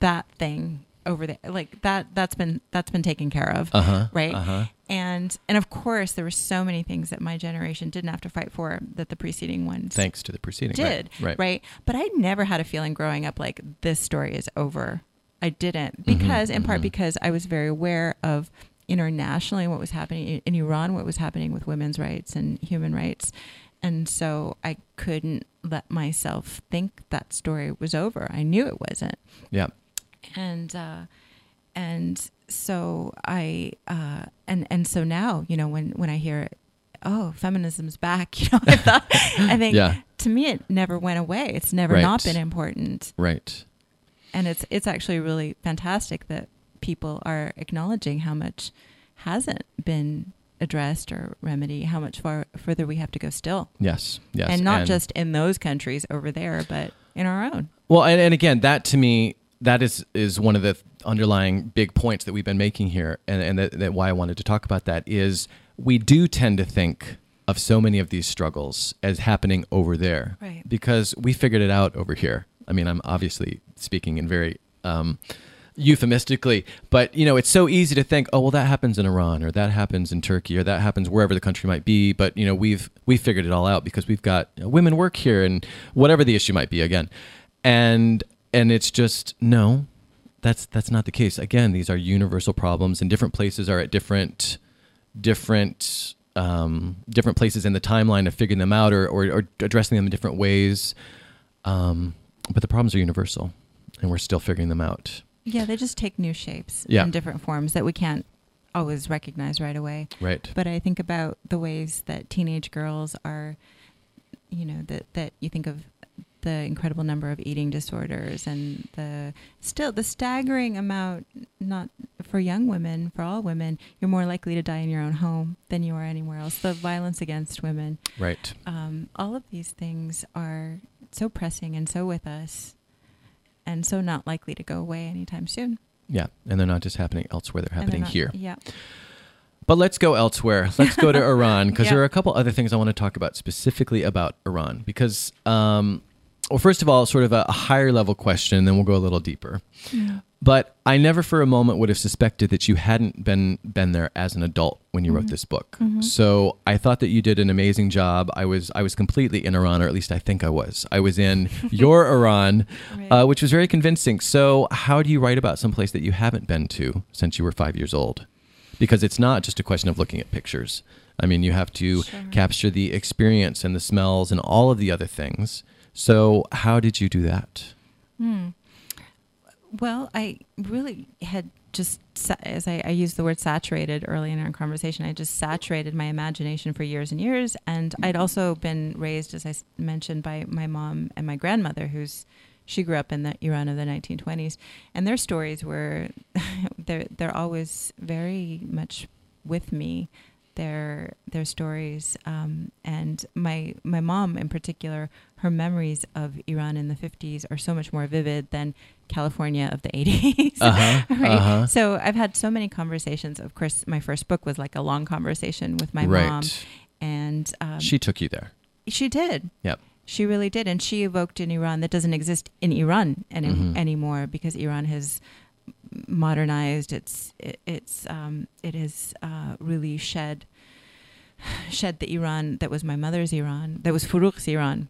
that thing over there, like that. That's been that's been taken care of, Uh huh. right? Uh huh. And and of course, there were so many things that my generation didn't have to fight for that the preceding ones Thanks to the preceding. did, Right. Right. But I never had a feeling growing up like this story is over. I didn't Mhm, because, in part, mhm. because I was very aware of internationally what was happening in Iran, what was happening with women's rights and human rights, and so I couldn't let myself think that story was over. I knew it wasn't Yeah. and uh, and so I uh, and and so now you know when when I hear oh feminism's back you know I thought I think Yeah. to me it never went away it's never Right. not been important Right. And it's it's actually really fantastic that people are acknowledging how much hasn't been addressed or remedy how much far further we have to go still Yes. Yes. and not just in those countries over there but in our own Well, and, and again, that to me, that is is one of the underlying big points that we've been making here, and and that, that why I wanted to talk about that is we do tend to think of so many of these struggles as happening over there, Right. Because we figured it out over here. I mean, I'm obviously speaking in very um, euphemistically, but you know, it's so easy to think, oh, well, that happens in Iran, or that happens in Turkey, or that happens wherever the country might be. But you know, we've we figured it all out because we've got you know, women work here, and whatever the issue might be, again, and and it's just no, that's that's not the case. Again, these are universal problems, and different places are at different different um, different places in the timeline of figuring them out or, or, or addressing them in different ways. Um, but the problems are universal, and we're still figuring them out. yeah they just take new shapes Yeah. in different forms that we can't always recognize right away Right. but I think about the ways that teenage girls are, you know, that that you think of the incredible number of eating disorders and the still the staggering amount not for young women for all women you're more likely to die in your own home than you are anywhere else the violence against women Right. um, all of these things are so pressing and so with us and so not likely to go away anytime soon Yeah, and they're not just happening elsewhere; they're And they're happening not- here. yeah But let's go elsewhere. Let's go to Iran because Yeah. there are a couple other things I want to talk about specifically about Iran. Because, um, well, first of all, sort of a, a higher level question, then we'll go a little deeper. But I never for a moment would have suspected that you hadn't been been there as an adult when you Mm-hmm. wrote this book. So I thought that you did an amazing job. I was I was completely in Iran, or at least I think I was. I was in your Iran, Right. uh, which was very convincing. So how do you write about some place that you haven't been to since you were five years old? Because it's not just a question of looking at pictures. I mean, you have to Sure. capture the experience and the smells and all of the other things. So how did you do that? Hmm. Well, I really had just, as I, I used the word saturated early in our conversation, I just saturated my imagination for years and years. And I'd also been raised, as I mentioned, by my mom and my grandmother, who's she grew up in the Iran of the 1920s, and their stories were they're they're always very much with me. Their their stories, um, and my my mom in particular, her memories of Iran in the 50s are so much more vivid than California of the 80s. Uh-huh, right? uh-huh. So I've had so many conversations. Of course, my first book was like a long conversation with my right. mom, and um, she took you there. she did. Yep. She really did, and she evoked an Iran that doesn't exist in Iran any, Mhm. anymore because Iran has modernized. It's it, it's um, it has uh, really shed shed the Iran that was my mother's Iran, that was Furugh's Iran,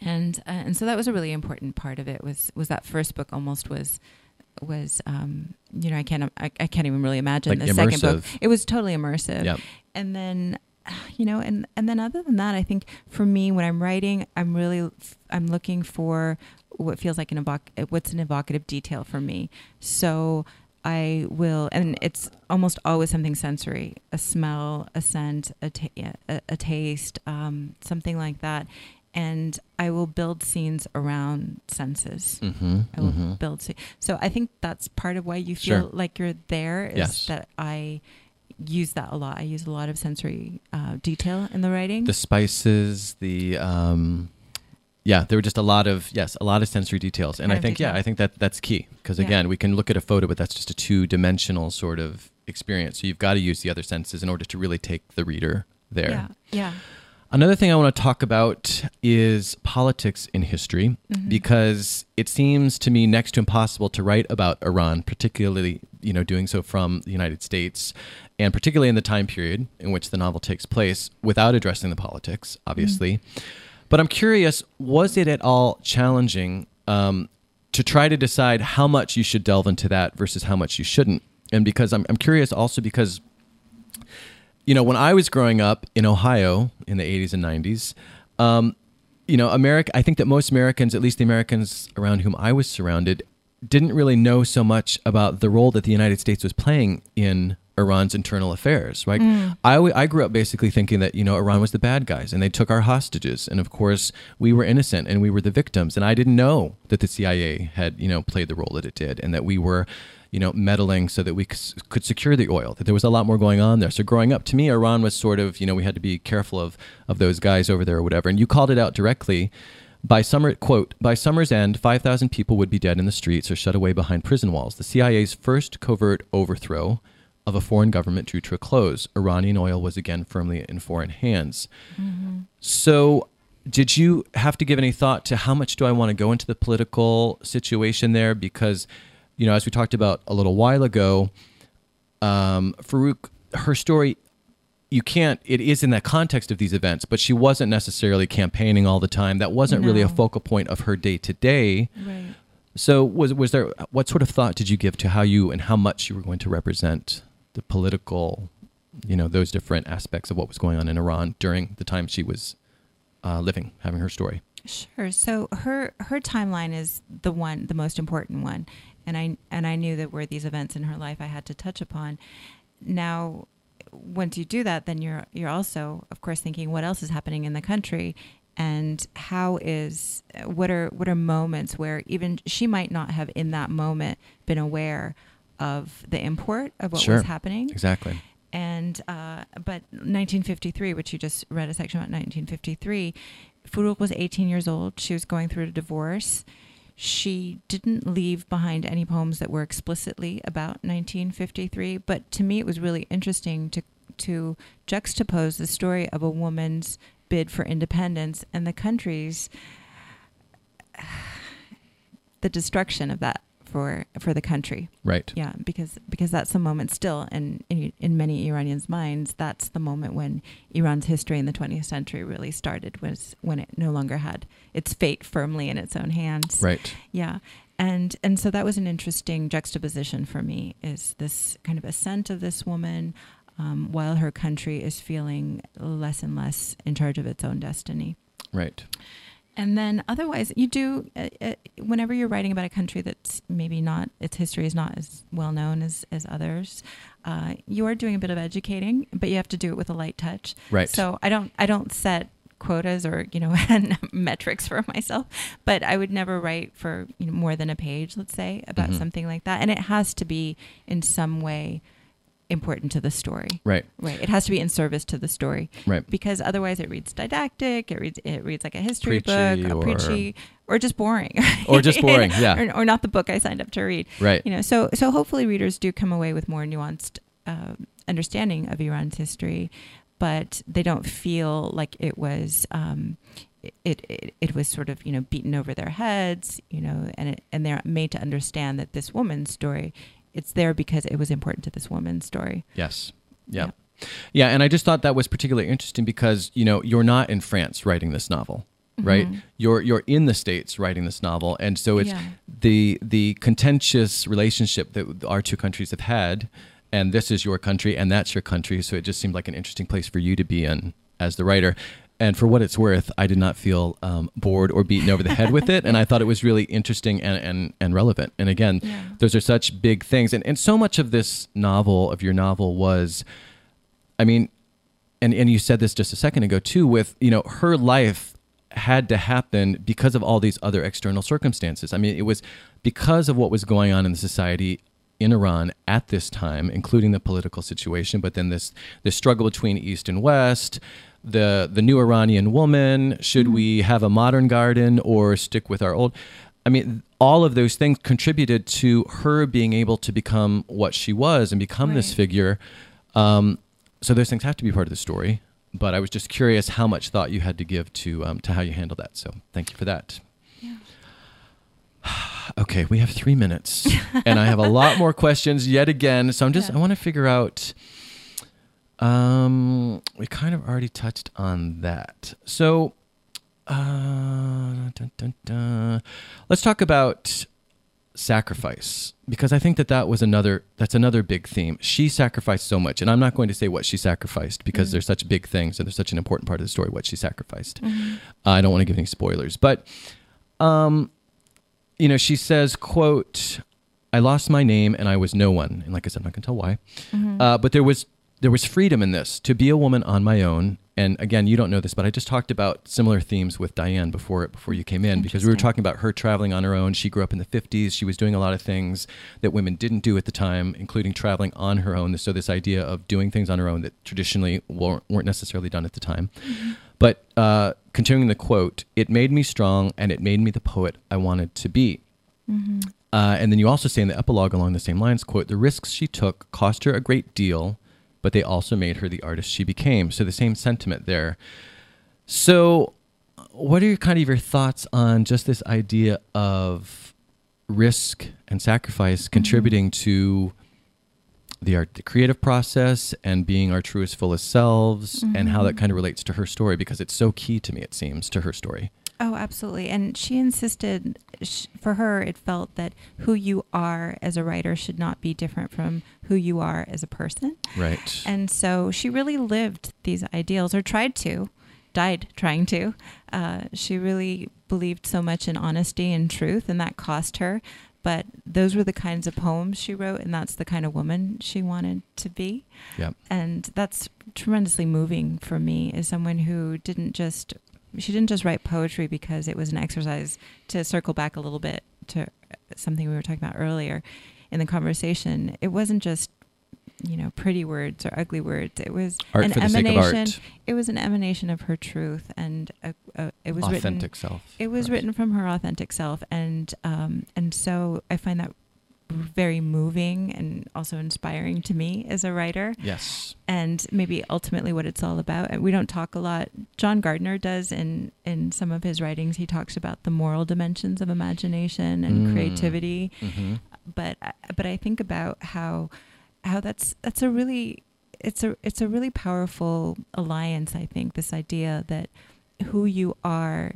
and uh, and so that was a really important part of it. Was was that first book almost was was um, you know I can't I, I can't even really imagine Like the second book. It was totally immersive Yep. and then you know and and then other than that i think for me when i'm writing i'm really i'm looking for what feels like an evoc- what's an evocative detail for me so i will and it's almost always something sensory a smell a scent a, ta- a, a taste um, something like that and i will build scenes around senses Mm-hmm. I will build. So, so I think that's part of why you feel Sure. like you're there is Yes. that I use that a lot. I use a lot of sensory uh, detail in the writing. The spices, the um, yeah, there were just a lot of yes, a lot of sensory details, and Kind I think yeah. I think that that's key because Yeah. again, we can look at a photo, but that's just a two-dimensional sort of experience. So you've got to use the other senses in order to really take the reader there. yeah, yeah. Another thing I want to talk about is politics in history Mhm. because it seems to me next to impossible to write about Iran, particularly, you know, doing so from the United States and particularly in the time period in which the novel takes place without addressing the politics, obviously. But I'm curious, was it at all challenging um, to try to decide how much you should delve into that versus how much you shouldn't? And because I'm, I'm curious also because you know, when I was growing up in Ohio in the 80s and 90s, um, you know, America, I think that most Americans, at least the Americans around whom I was surrounded, didn't really know so much about the role that the United States was playing in Iran's internal affairs, right? I, w- I grew up basically thinking that, you know, Iran was the bad guys and they took our hostages. And of course, we were innocent and we were the victims. And I didn't know that the CIA had, you know, played the role that it did and that we were, you know, meddling so that we could secure the oil, that there was a lot more going on there. So growing up, to me, Iran was sort of, you know, we had to be careful of, of those guys over there or whatever. And you called it out directly. By summer, quote, by summer's end, 5,000 people would be dead in the streets or shut away behind prison walls. The CIA's first covert overthrow of a foreign government drew to a close. Iranian oil was again firmly in foreign hands. Mm-hmm. So, did you have to give any thought to how much do I want to go into the political situation there? Because, you know, as we talked about a little while ago, um, Furugh, her story, you can't, it is in that context of these events, but she wasn't necessarily campaigning all the time. That wasn't really a focal point of her day to day. Right. So was was there what sort of thought did you give to how you and how much you were going to represent the political, you know, those different aspects of what was going on in Iran during the time she was uh, living, having her story? Sure. So her her timeline is the one, the most important one, and I and I knew that were these events in her life I had to touch upon. Now, once you do that, then you're you're also, of course, thinking what else is happening in the country, and how is what are what are moments where even she might not have in that moment been aware of the import of what Sure. was happening Exactly. and uh, but 1953, which you just read a section about 1953, Furugh was 18 years old. She was going through a divorce. She didn't leave behind any poems that were explicitly about 1953, but to me, it was really interesting to to juxtapose the story of a woman's bid for independence and the country's the destruction of that for for the country. Right. Yeah, because because that's the moment still, and in, in many Iranians' minds, that's the moment when Iran's history in the 20th century really started. Was when it no longer had its fate firmly in its own hands. Right. Yeah, and and so that was an interesting juxtaposition for me. Is this kind of ascent of this woman, um, while her country is feeling less and less in charge of its own destiny. Right. And then otherwise, you do, uh, uh, whenever you're writing about a country that's maybe not, its history is not as well known as, as others, uh, you are doing a bit of educating, but you have to do it with a light touch. Right. So I don't, I don't set quotas or, you know, metrics for myself, but I would never write for you know, more than a page, let's say, about Mhm. something like that. And it has to be in some way important to the story. Right. Right. It has to be in service to the story Right. because otherwise it reads didactic. It reads it reads like a history Preachy book, a or- preachy, or just boring, Or just boring, yeah. or, or not the book I signed up to read. Right. You know, so so hopefully readers do come away with more nuanced uh, understanding of Iran's history, but they don't feel like it was. Um, it, it it was sort of you know beaten over their heads you know and it, and they're made to understand that this woman's story it's there because it was important to this woman's story Yes. Yeah. Yeah, and I just thought that was particularly interesting because, you know, you're not in France writing this novel, right? Mhm. You're you're in the states writing this novel, and so it's Yeah. the the contentious relationship that our two countries have had, and this is your country and that's your country, so it just seemed like an interesting place for you to be in as the writer. And for what it's worth, I did not feel um, bored or beaten over the head with it, and I thought it was really interesting and and, and relevant. And again, Yeah. those are such big things, and and so much of this novel of your novel was I mean, and and you said this just a second ago too. With you know, her life had to happen because of all these other external circumstances. I mean, it was because of what was going on in the society in Iran at this time, including the political situation, but then this this struggle between East and West. The the new Iranian woman. Should we have a modern garden or stick with our old? I mean, all of those things contributed to her being able to become what she was and become this figure. Um, so those things have to be part of the story. But I was just curious how much thought you had to give to um, to how you handle that. So thank you for that. Okay, we have three minutes, and I have a lot more questions yet again. So I'm just Yeah. I want to figure out. Um, we kind of already touched on that. So, uh, dun, dun, dun. let's talk about sacrifice because I think that that was another that's another big theme. She sacrificed so much, and I'm not going to say what she sacrificed because Mhm. they're such big things and they're such an important part of the story. What she sacrificed. Mhm. Uh, I don't want to give any spoilers, but um, you know, she says, "quote I lost my name and I was no one." And like I said, I'm not going to tell why. Mhm. Uh, but there was there was freedom in this to be a woman on my own. And again, you don't know this, but I just talked about similar themes with Diane before before you came in because we were talking about her traveling on her own. She grew up in the 50s. She was doing a lot of things that women didn't do at the time, including traveling on her own. So this idea of doing things on her own that traditionally weren't, weren't necessarily done at the time. But uh, continuing the quote, it made me strong and it made me the poet I wanted to be. Mhm. Uh, and then you also say in the epilogue along the same lines, quote, the risks she took cost her a great deal, but they also made her the artist she became. So the same sentiment there. So what are your kind of your thoughts on just this idea of risk and sacrifice contributing to the art, the creative process and being our truest, fullest selves and how that kind of relates to her story because it's so key to me, it seems, to her story. Oh, absolutely. And she insisted, sh- for her, it felt that who you are as a writer should not be different from who you are as a person. Right. And so she really lived these ideals, or tried to, died trying to. Uh, she really believed so much in honesty and truth, and that cost her. But those were the kinds of poems she wrote, and that's the kind of woman she wanted to be. Yep. And that's tremendously moving for me as someone who didn't just she didn't just write poetry because it was an exercise to circle back a little bit to something we were talking about earlier in the conversation. It wasn't just you know pretty words or ugly words. It was Art an for the sake of emanation. It was an emanation of her truth, and a, a, it was Authentic written. self. It was written from her authentic self, and um, and so I find that very moving and also inspiring to me as a writer Yes. and maybe ultimately what it's all about. And we don't talk a lot. John Gardner does in in some of his writings. He talks about the moral dimensions of imagination and Mm. creativity. hmm But but I think about how how that's that's a really it's a it's a really powerful alliance. I think this idea that who you are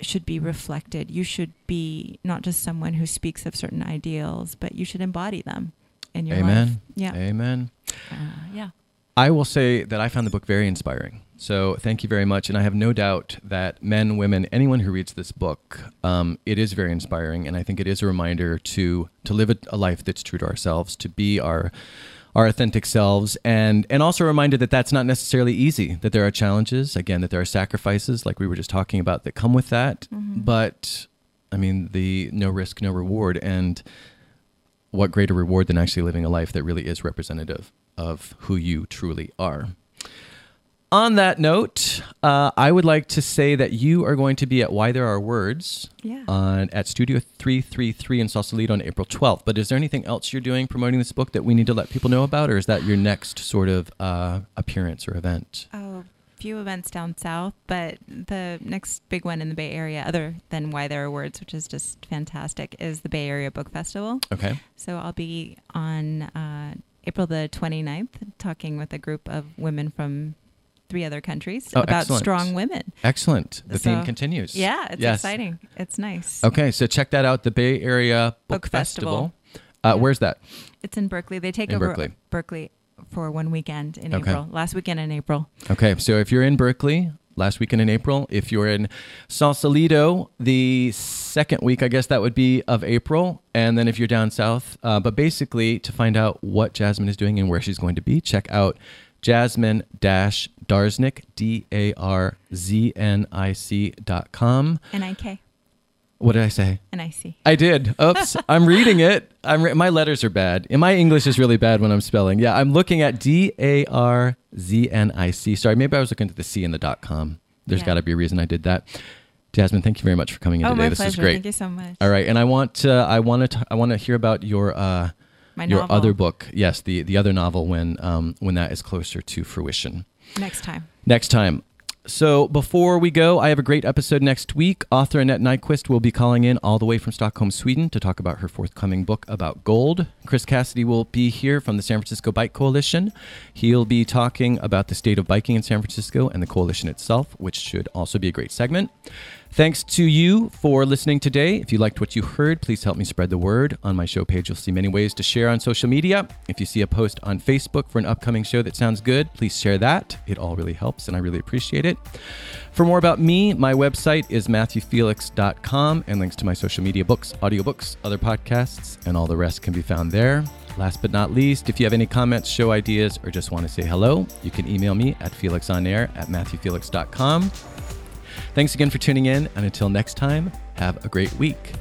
should be reflected. You should be not just someone who speaks of certain ideals, but you should embody them in your life. Amen. Yeah. Amen. Uh, yeah. I will say that I found the book very inspiring. So thank you very much. And I have no doubt that men, women, anyone who reads this book, um, it is very inspiring. And I think it is a reminder to to live a, a life that's true to ourselves, to be our our authentic selves, and and also a reminder that that's not necessarily easy. That there are challenges, again, that there are sacrifices, like we were just talking about, that come with that. Mhm. But I mean, the no risk, no reward, and what greater reward than actually living a life that really is representative of who you truly are. On that note, uh, I would like to say that you are going to be at Why There Are Words Yeah. on at Studio 333 in Sausalito on April 12th. But is there anything else you're doing promoting this book that we need to let people know about, or is that your next sort of uh, appearance or event? Oh, a few events down south, but the next big one in the Bay Area, other than Why There Are Words, which is just fantastic, is the Bay Area Book Festival. Okay. So I'll be on uh, April the 29th talking with a group of women from three other countries Oh, about excellent. strong women. Excellent. The theme continues. Yeah, it's Yes. exciting. It's nice. Okay, so check that out. The Bay Area Book, Book Festival. Festival. Uh, Yeah. Where's that? It's in Berkeley. They take In over Berkeley. Berkeley for one weekend in Okay. April. Last weekend in April. Okay, so if you're in Berkeley, last weekend in April, if you're in Sausalito, the second week, I guess that would be of April, and then if you're down south, uh, but basically to find out what Jasmin is doing and where she's going to be, check out Jasmin Darznik, D A R Z N I C dot com. N-I-K. What did I say? N-I-C. I did. Oops, I'm reading it. I'm re- my letters are bad. And my English is really bad when I'm spelling. Yeah, I'm looking at D A R Z N I C. Sorry, maybe I was looking at the C in the dot com. There's Yeah. got to be a reason I did that. Jasmin, thank you very much for coming in Oh, today. this pleasure. is great. Thank you so much. All right, and I want to I want to I want to hear about your uh My your novel. other book. Yes, the the other novel when um when that is closer to fruition Next time. next time. So before we go, I have a great episode next week. Author Annette Nyquist will be calling in all the way from Stockholm, Sweden to talk about her forthcoming book about gold. Chris Cassidy will be here from the San Francisco Bike Coalition. He'll be talking about the state of biking in San Francisco and the coalition itself, which should also be a great segment. Thanks to you for listening today. If you liked what you heard, please help me spread the word. On my show page, you'll see many ways to share on social media. If you see a post on Facebook for an upcoming show that sounds good, please share that. It all really helps, and I really appreciate it. For more about me, my website is matthewfelix.com, and links to my social media books, audiobooks, other podcasts, and all the rest can be found there. Last but not least, if you have any comments, show ideas, or just want to say hello, you can email me at felixonair at matthewfelix.com. Thanks again for tuning in, and until next time, have a great week.